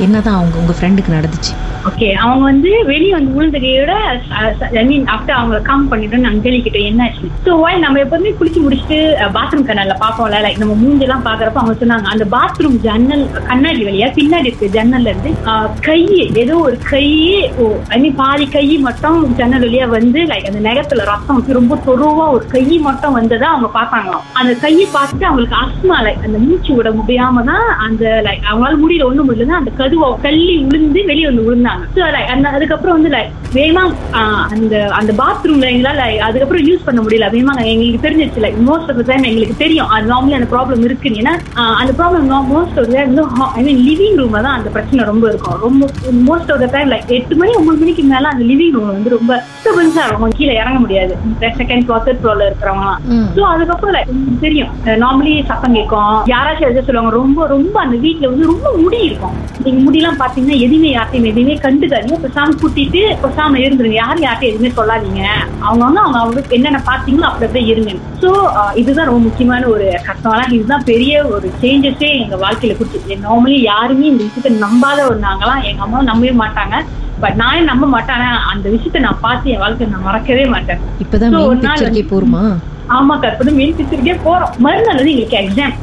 என்னதான் அவங்க உங்க ஃப்ரெண்டுக்கு நடந்துச்சு. ஓகே அவங்க வந்து வெளியே வந்து விழுந்ததையோட ஐ மீன் ஆஃப்டர் அவங்க கம் பண்ணிட்டோம் நாங்கள் கேள்விக்கிட்டோம் என்ன ஆச்சு ஸோ வாய் நம்ம எப்போதுமே குளிச்சு முடிச்சுட்டு பாத்ரூம் கண்ணால பார்ப்போம்ல லைக் நம்ம மூஞ்செல்லாம் பாக்குறப்ப அவங்க சொன்னாங்க அந்த பாத்ரூம் ஜன்னல் கண்ணாடி வழியா பின்னாடி இருக்கு ஜன்னல்ல இருந்து கை ஏதோ ஒரு கை ஓ ஐ மீன் பாதி கை மட்டும் ஜன்னல் வழியா வந்து லைக் அந்த நகத்துல ரத்தம் வந்து ரொம்ப தொருவா ஒரு கை மட்டும் வந்ததா அவங்க பார்த்தாங்களாம் அந்த கையை பார்த்துட்டு அவங்களுக்கு அஸ்மா லைக் அந்த மூச்சு விட முடியாம தான் அந்த லைக் அவங்களால முடியல ஒண்ணும் முடியல அந்த கதுவை கள்ளி விழுந்து வெளியே வந்து விழுந்தாங்க ஸோ லைக் அந்த அதுக்கப்புறம் வந்து லைக் வேமா அந்த அந்த பாத்ரூம்ல எங்களால அதுக்கப்புறம் யூஸ் பண்ண முடியல. வேமா எங்களுக்கு தெரிஞ்சிச்சு like most of the time எங்களுக்கு தெரியும். அது நார்மலி அந்த ப்ராப்ளம் இருக்குன்னு. ஏன்னா அந்த ப்ராப்ளம் மோஸ்ட் ஆஃப் வந்து ஐ மீன் லிவிங் ரூம்ல தான் அந்த பிரச்சனை ரொம்ப இருக்கும். ரொம்ப most of the time like எட்டு மணி ஒன்பது மணிக்கு மேல அந்த லிவிங் ரூம் வந்து ரொம்ப டிஸ்டர்பன்ஸா இருக்கும். கீழே இறங்க முடியாது. செகண்ட் ஃபிளோர் தேர்ட் ஃபிளோர்ல இருக்கிறவங்க ஸோ அதுக்கப்புறம் தெரியும். நார்மலி சத்தம் கேட்கும். யாராச்சும் எதாவது சொல்லுவாங்க ரொம்ப ரொம்ப அந்த வீட்ல வந்து ரொம்ப முடி இருக்கும். நீங்க முடியெல்லாம் பாத்தீங்கன்னா எதுவுமே யார்ட்டையும் எதுவுமே கண்டுக்காதீங்க. பேசாம கூட்டிட்டு பேசாம இருந்துருங்க. யாரும் யார்ட்டையும் எதுவுமே சொல்லாதீங்க. அவங்க வந்து அவங்க அவங்களுக்கு என்னென்ன பாத்தீங்களோ அப்படி அப்படியே இருங்க. ஸோ இதுதான் ரொம்ப முக்கியமான ஒரு கஷ்டம். இதுதான் பெரிய ஒரு சேஞ்சஸே எங்க வாழ்க்கையில கொடுத்துச்சு நார்மலி யாருமே இந்த விஷயத்த நம்பாத ஒரு நாங்களாம் எங்க அம்மாவும் நம்பவே மாட்டாங்க. பட் நானே நம்ப மாட்டேன்? அந்த விஷயத்த நான் பார்த்து என் வாழ்க்கையை நான் மறக்கவே மாட்டேன். இப்பதான் ஒரு நாள் போருமா? ஆமாக்கா இப்பதான் மெயின் பிக்சருக்கே போறோம். மறுநாள் வந்து எங்களுக்கு exam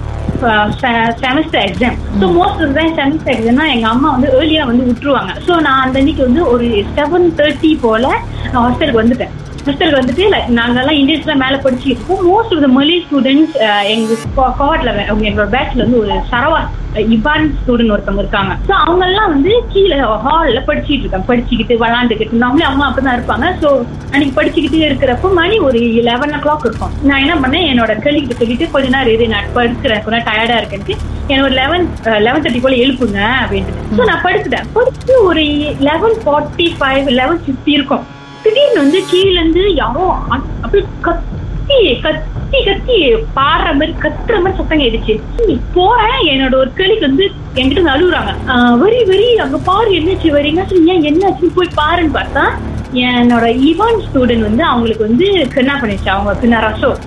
semester exam so most of தான் செமஸ்டர் எக்ஸாம்னா எங்க அம்மா வந்து ஏர்லியா வந்து விட்டுருவாங்க. ஸோ நான் அந்த அன்னைக்கு வந்து ஒரு செவன் தேர்ட்டி போல நான் ஹாஸ்டலுக்கு வந்துட்டேன். ஹாஸ்டலுக்கு வந்துட்டு like நாங்கெல்லாம் இந்தியன்ஸ்லாம் மேலே படிச்சுட்டு இருக்கோம். மோஸ்ட் ஆஃப் த மொழி ஸ்டூடெண்ட்ஸ் எங்க கோவட்ல அவங்க எங்களோட பேட்ச்ல வந்து ஒரு சரவா uh, இபான் ஸ்டூடெண்ட் ஒருத்தவங்க இருக்காங்க. ஸோ அவங்க எல்லாம் வந்து கீழே ஹாலில் படிச்சுட்டு இருக்காங்க. படிச்சுக்கிட்டு விளாண்டுக்கிட்டு நார்மலி அவங்க அப்படிதான் இருப்பாங்க. ஸோ அன்னைக்கு படிச்சுக்கிட்டே இருக்கிறப்போ மணி ஒரு லெவன் ஓ கிளாக் இருக்கும். நான் என்ன பண்ணேன்? என்னோட கழிக்கிட்டு சொல்லிட்டு கொஞ்ச நேரம் இது நான் படுக்கிறேன். கொஞ்சம் டயர்டா இருக்கேன்ட்டு என்னோட லெவன் லெவன் தேர்ட்டி போல எழுப்புங்க அப்படின்ட்டு. ஸோ நான் படுத்துட்டேன். படிச்சு ஒரு eleven forty five eleven fifty இருக்கும். திடீர்னு வந்து கீழ இருந்து யாரோ அ- அப்படியே கத்தி கத்தி கத்தி பாடுற மாதிரி கத்துற மாதிரி சத்தம் கேட்டுச்சு. போறேன். என்னோட ஒரு கேள்விக்கு வந்து என்கிட்ட அழுகுறாங்க வெரி வெரி அங்க பாரு என்னாச்சு வெரி என்ன ஏன் என்னாச்சு போய் பாருன்னு பார்த்தா என்னோட ஈவான் ஸ்டூடெண்ட் வந்து அவங்களுக்கு வந்து கிண்ணா பண்ணிச்சு அவங்க கிண்ணா ரசம்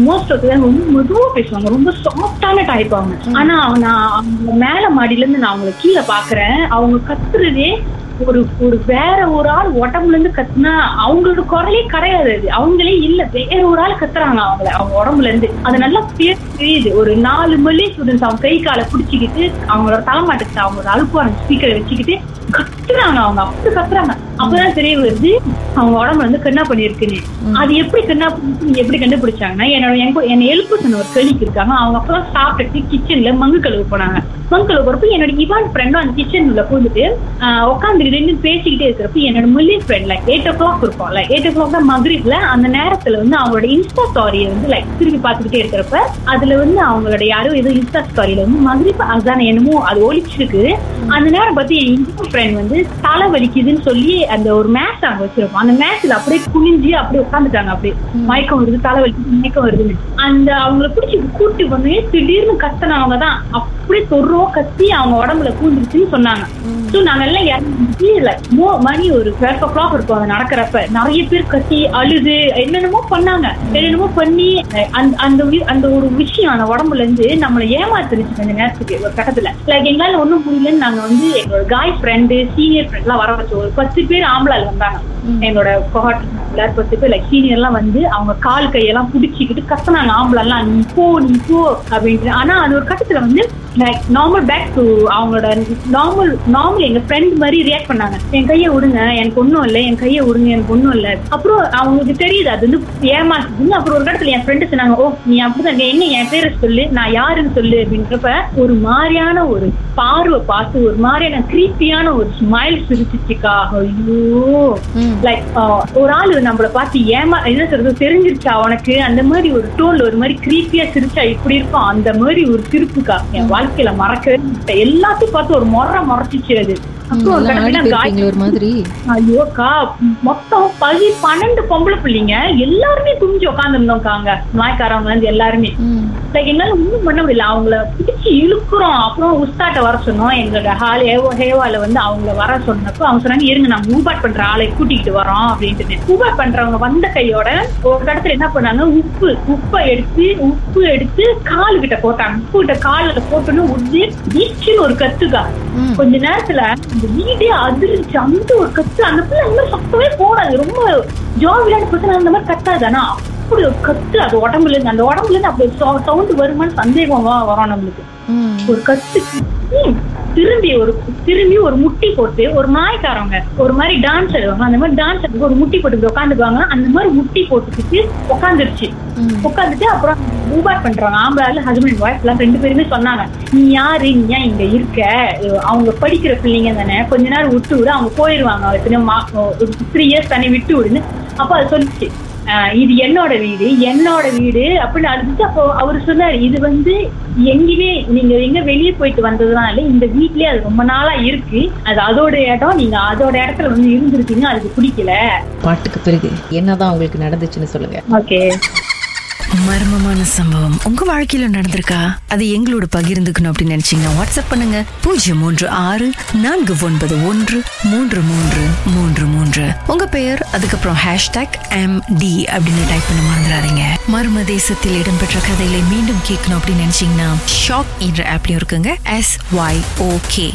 மோஸ்ட் ஆஃப் ரொம்ப மெதுவா பேசுவாங்க. ரொம்ப சாஃப்டான டைப் அவங்க. ஆனா நான் அவங்க மேல மாடியில இருந்து நான் அவங்கள கீழே பாக்குறேன் அவங்க கத்துறதே ஒரு ஒரு வேற ஒரு ஆள் உடம்புல இருந்து கத்துனா அவங்களோட குரலே கிடையாது. அது அவங்களே இல்ல வேற ஒரு ஆள் கத்துறாங்க அவங்கள. அவங்க உடம்புல இருந்து. அது நல்லா பேர் தெரியுது. ஒரு நாலு மல்லி ஸ்டூடெண்ட்ஸ் அவங்க கை காலை பிடிச்சிக்கிட்டு அவங்களோட தலைமாட்டுக்கு அவங்களோட அழுப்பான ஸ்பீக்கரை வச்சுக்கிட்டு கத்துறாங்க அவங்க அப்படி கத்துறாங்க. அப்பதான் தெரிய வருது அவங்க உடம்புல வந்து கண்ணா பண்ணிருக்குன்னு அது எப்படி கண்ணா பண்ணி எப்படி கண்டுபிடிச்சாங்கன்னா என்னோட எங்க என்னை எழுப்பு சொன்ன ஒரு கழிக்கு இருக்காங்க. அவங்க அப்பதான் சாப்பிட்டுட்டு கிச்சன்ல மங்கு கழுவு போனாங்க. மங்கு கழுவு போறப்ப என்னோட இவான் ஃப்ரெண்டும் அந்த கிச்சன் உள்ள பூந்துட்டு உட்காந்துக்கிட்டு நின்று பேசிக்கிட்டே இருக்கிறப்ப என்னோட முல்லி friend like eight o'clock இருக்கும். லைக் எயிட் ஓ கிளாக் தான் மகரிப்ல அந்த நேரத்துல வந்து அவங்களோட இன்ஸ்டா ஸ்டாரியை வந்து லைக் திருப்பி பார்த்துக்கிட்டே இருக்கிறப்ப அதுல வந்து அவங்களோட யாரோ ஏதோ இன்ஸ்டா ஸ்டாரியில வந்து மகரிப் அதான என்னமோ அது ஒழிச்சிருக்கு. அந்த நேரம் பார்த்து என் ஃப்ரெண்ட் வந்து தலை வலிக்குதுன்னு சொல்லி அந்த ஒரு மேட்ச் அங்க வச்சிருப்போம் அந்த மேட்ச்ல அப்படியே குனிஞ்சு அப்படியே உட்காந்துட்டாங்க அப்படியே. மயக்கம் வருது தலை வலிக்குது மயக்கம் வருதுன்னு அந்த அவங்கள பிடிச்சி கூட்டி வந்து திடீர்னு கத்துனவங்க தான். அப்படியே தொர்றோ கத்தி அவங்க உடம்புல கூந்துருச்சுன்னு சொன்னாங்க. ஸோ நாங்க எல்லாம் இறங்கி மோ மணி ஒரு டுவெல் ஓ கிளாக் இருக்கும் அது நடக்கிறப்ப. நிறைய பேர் கத்தி அழுது என்னென்னமோ பண்ணாங்க. என்னென்னமோ பண்ணி அந்த அந்த அந்த ஒரு விஷயம் அந்த உடம்புல இருந்து நம்மளை ஏமாத்துருச்சு அந்த நேரத்துக்கு ஒரு கட்டத்துல. லைக் எங்களால ஒண்ணும் புரியலன்னு நாங்க வந்து எங்களோட காய் ஃப்ரெண்டு சீனியர் ஃப்ரெண்ட் எல்லாம் வர வச்சோம் ஒரு பத்து பேர் ஆம்பளால் வந்தாங்க. என்னோட கோஹாட் பத்து பேர் லைக் சீனியர் எல்லாம் வந்து அவங்க கால் கையெல்லாம் பிடிச்சிக்கிட்டு கத்துனாங்க. ஆம்பளெல்லாம் நீ போ நீ போ அப்படின்ட்டு. ஆனா அது ஒரு கட்டத்துல வந்து லைக் நார்மல் பேக் டு அவங்களோட நார்மல் நார்மல் எங்க ஃப்ரெண்ட் மாதிரி ரியாக்ட் பண்ணாங்க. என் கையை விடுங்க எனக்கு ஒண்ணும் இல்லை என் கையை விடுங்க எனக்கு ஒண்ணும் இல்லை. அப்புறம் அவங்களுக்கு தெரியுது அது வந்து ஏமாத்துதுன்னு. அப்புறம் ஒரு இடத்துல என் ஃப்ரெண்டு சொன்னாங்க ஓ நீ அப்படிதான் என்ன என் பேரை சொல்லு நான் யாருன்னு சொல்லு அப்படின்றப்ப ஒரு மாதிரியான ஒரு பார்வை பார்த்து ஒரு மாதிரியான கிரீப்பியான ஒரு ஸ்மைல் சிரிச்சிச்சுக்கா. ஐயோ. லைக் ஒரு ஆளு நம்மள பார்த்து ஏமா என்ன சொல்றது தெரிஞ்சிருச்சா உனக்கு? அந்த மாதிரி ஒரு டோல் ஒரு மாதிரி கிரீப்பியா சிரிச்சா இப்படி இருக்கும் அந்த மாதிரி ஒரு சிரிப்புக்கா. என் வாழ்க்கையில மறக்கவே எல்லாத்தையும் பார்த்து ஒரு முறை முறைச்சிச்சு அது. ஐயோக்கா மொத்தம் பதி பன்னெண்டு பொம்பளை பிள்ளைங்க. எல்லாருமே குமிஞ்சு உட்காந்துருந்தோம்க்கா அங்க. நாய்க்காரவங்க இருந்து எல்லாருமே என்னால ஒண்ணும் பண்ண முடியல. அவங்கள பிடிச்சி இழுக்குறோம். அப்புறம் உஸ்தாட்ட வர சொன்னோம். எங்களோட ஹால் ஹேவோ ஹேவால வந்து அவங்கள வர சொன்னப்போ அவங்க சொன்னாங்க இருங்க நான் மூவ்பாட் பண்ற ஆளை கூட்டிகிட்டு வரோம் அப்படின்ட்டு மூவ்பாட் பண்றவங்க வந்த கையோட ஒரு இடத்துல என்ன பண்ணாங்க? உப்பு உப்பை எடுத்து உப்பு எடுத்து காலு கிட்ட போட்டாங்க. உப்பு கிட்ட காலுல போட்டோன்னு ஒரே பீச்சுன்னு ஒரு கத்துக்கா. கொஞ்ச நேரத்துல இந்த வீடே அதிர்ச்சி அந்த ஒரு கத்து அந்த பிள்ளை அந்த மாதிரி சத்தமே போடாது. ரொம்ப ஜாலியான பிரச்சனை அந்த மாதிரி கத்தாது. ஆனா அப்படி ஒரு கத்து அது உடம்புல இருந்து அந்த உடம்புல இருந்து அப்படி சவுண்ட் வருமான்னு சந்தேகம் வரும் நம்மளுக்கு. ஒரு கத்து திரும்பி ஒரு திரும்பி ஒரு முட்டி போட்டு ஒரு நாய்க்காரவங்க ஒரு மாதிரி டான்ஸ் ஆடுவாங்க. அந்த மாதிரி டான்ஸ் ஆடுறது ஒரு முட்டி போட்டு உட்காந்துக்குவாங்க அந்த மாதிரி முட்டி போட்டுக்கிட்டு உட்காந்துருச்சு. உட்காந்துட்டு அப்புறம் மூவாட் பண்றாங்க. ஆம்பளால ஹஸ்பண்ட் ஒய்ஃப் எல்லாம் ரெண்டு பேருமே சொன்னாங்க. நீ யாரு? நீ ஏன் இங்க இருக்க? அவங்க படிக்கிற பிள்ளைங்க தானே. கொஞ்ச நேரம் விட்டு விடு அவங்க போயிருவாங்க. எத்தனை த்ரீ இயர்ஸ் தானே விட்டு விடுன்னு அப்ப அது சொல்லிச்சு. இது என்னோட வீடு என்னோட வீடு அப்படின்னு அழுதுச்சு அப்போ அவர் சொன்னாரு இது வந்து எங்கேயுமே நீங்க எங்க வெளியே போயிட்டு வந்ததுனால இல்ல இந்த வீட்லயே அது ரொம்ப நாளா இருக்கு. அது அதோட இடம் நீங்க அதோட இடத்துல வந்து இருந்திருக்கீங்க அதுக்கு பிடிக்கல. பாட்டுக்கு பிறகு என்னதான் உங்களுக்கு நடந்துச்சுன்னு சொல்லுங்க. ஓகே. மர்மமான சம்பவம். உங்க வாழ்க்கையில நடந்திருக்கா? அது எங்களோட பகிர்ந்துக்கணும் அப்படின்னு நினைச்சீங்கன்னா வாட்ஸ்அப் பண்ணுங்க. பூஜ்ஜியம் மூன்று ஆறு நான்கு ஒன்பது ஒன்று மூன்று மூன்று மூன்று மூன்று. உங்க பெயர் அதுக்கப்புறம் ஹேஷ்டாக் எம் டி அப்படின்னு டைப் பண்ண மறந்துடாதீங்க. மர்ம தேசத்தில் இடம்பெற்ற கதைகளை மீண்டும் கேட்கணும் அப்படின்னு நினைச்சீங்கன்னா ஷாக் என்ற ஆப்லயும் இருக்குங்க. S Y okay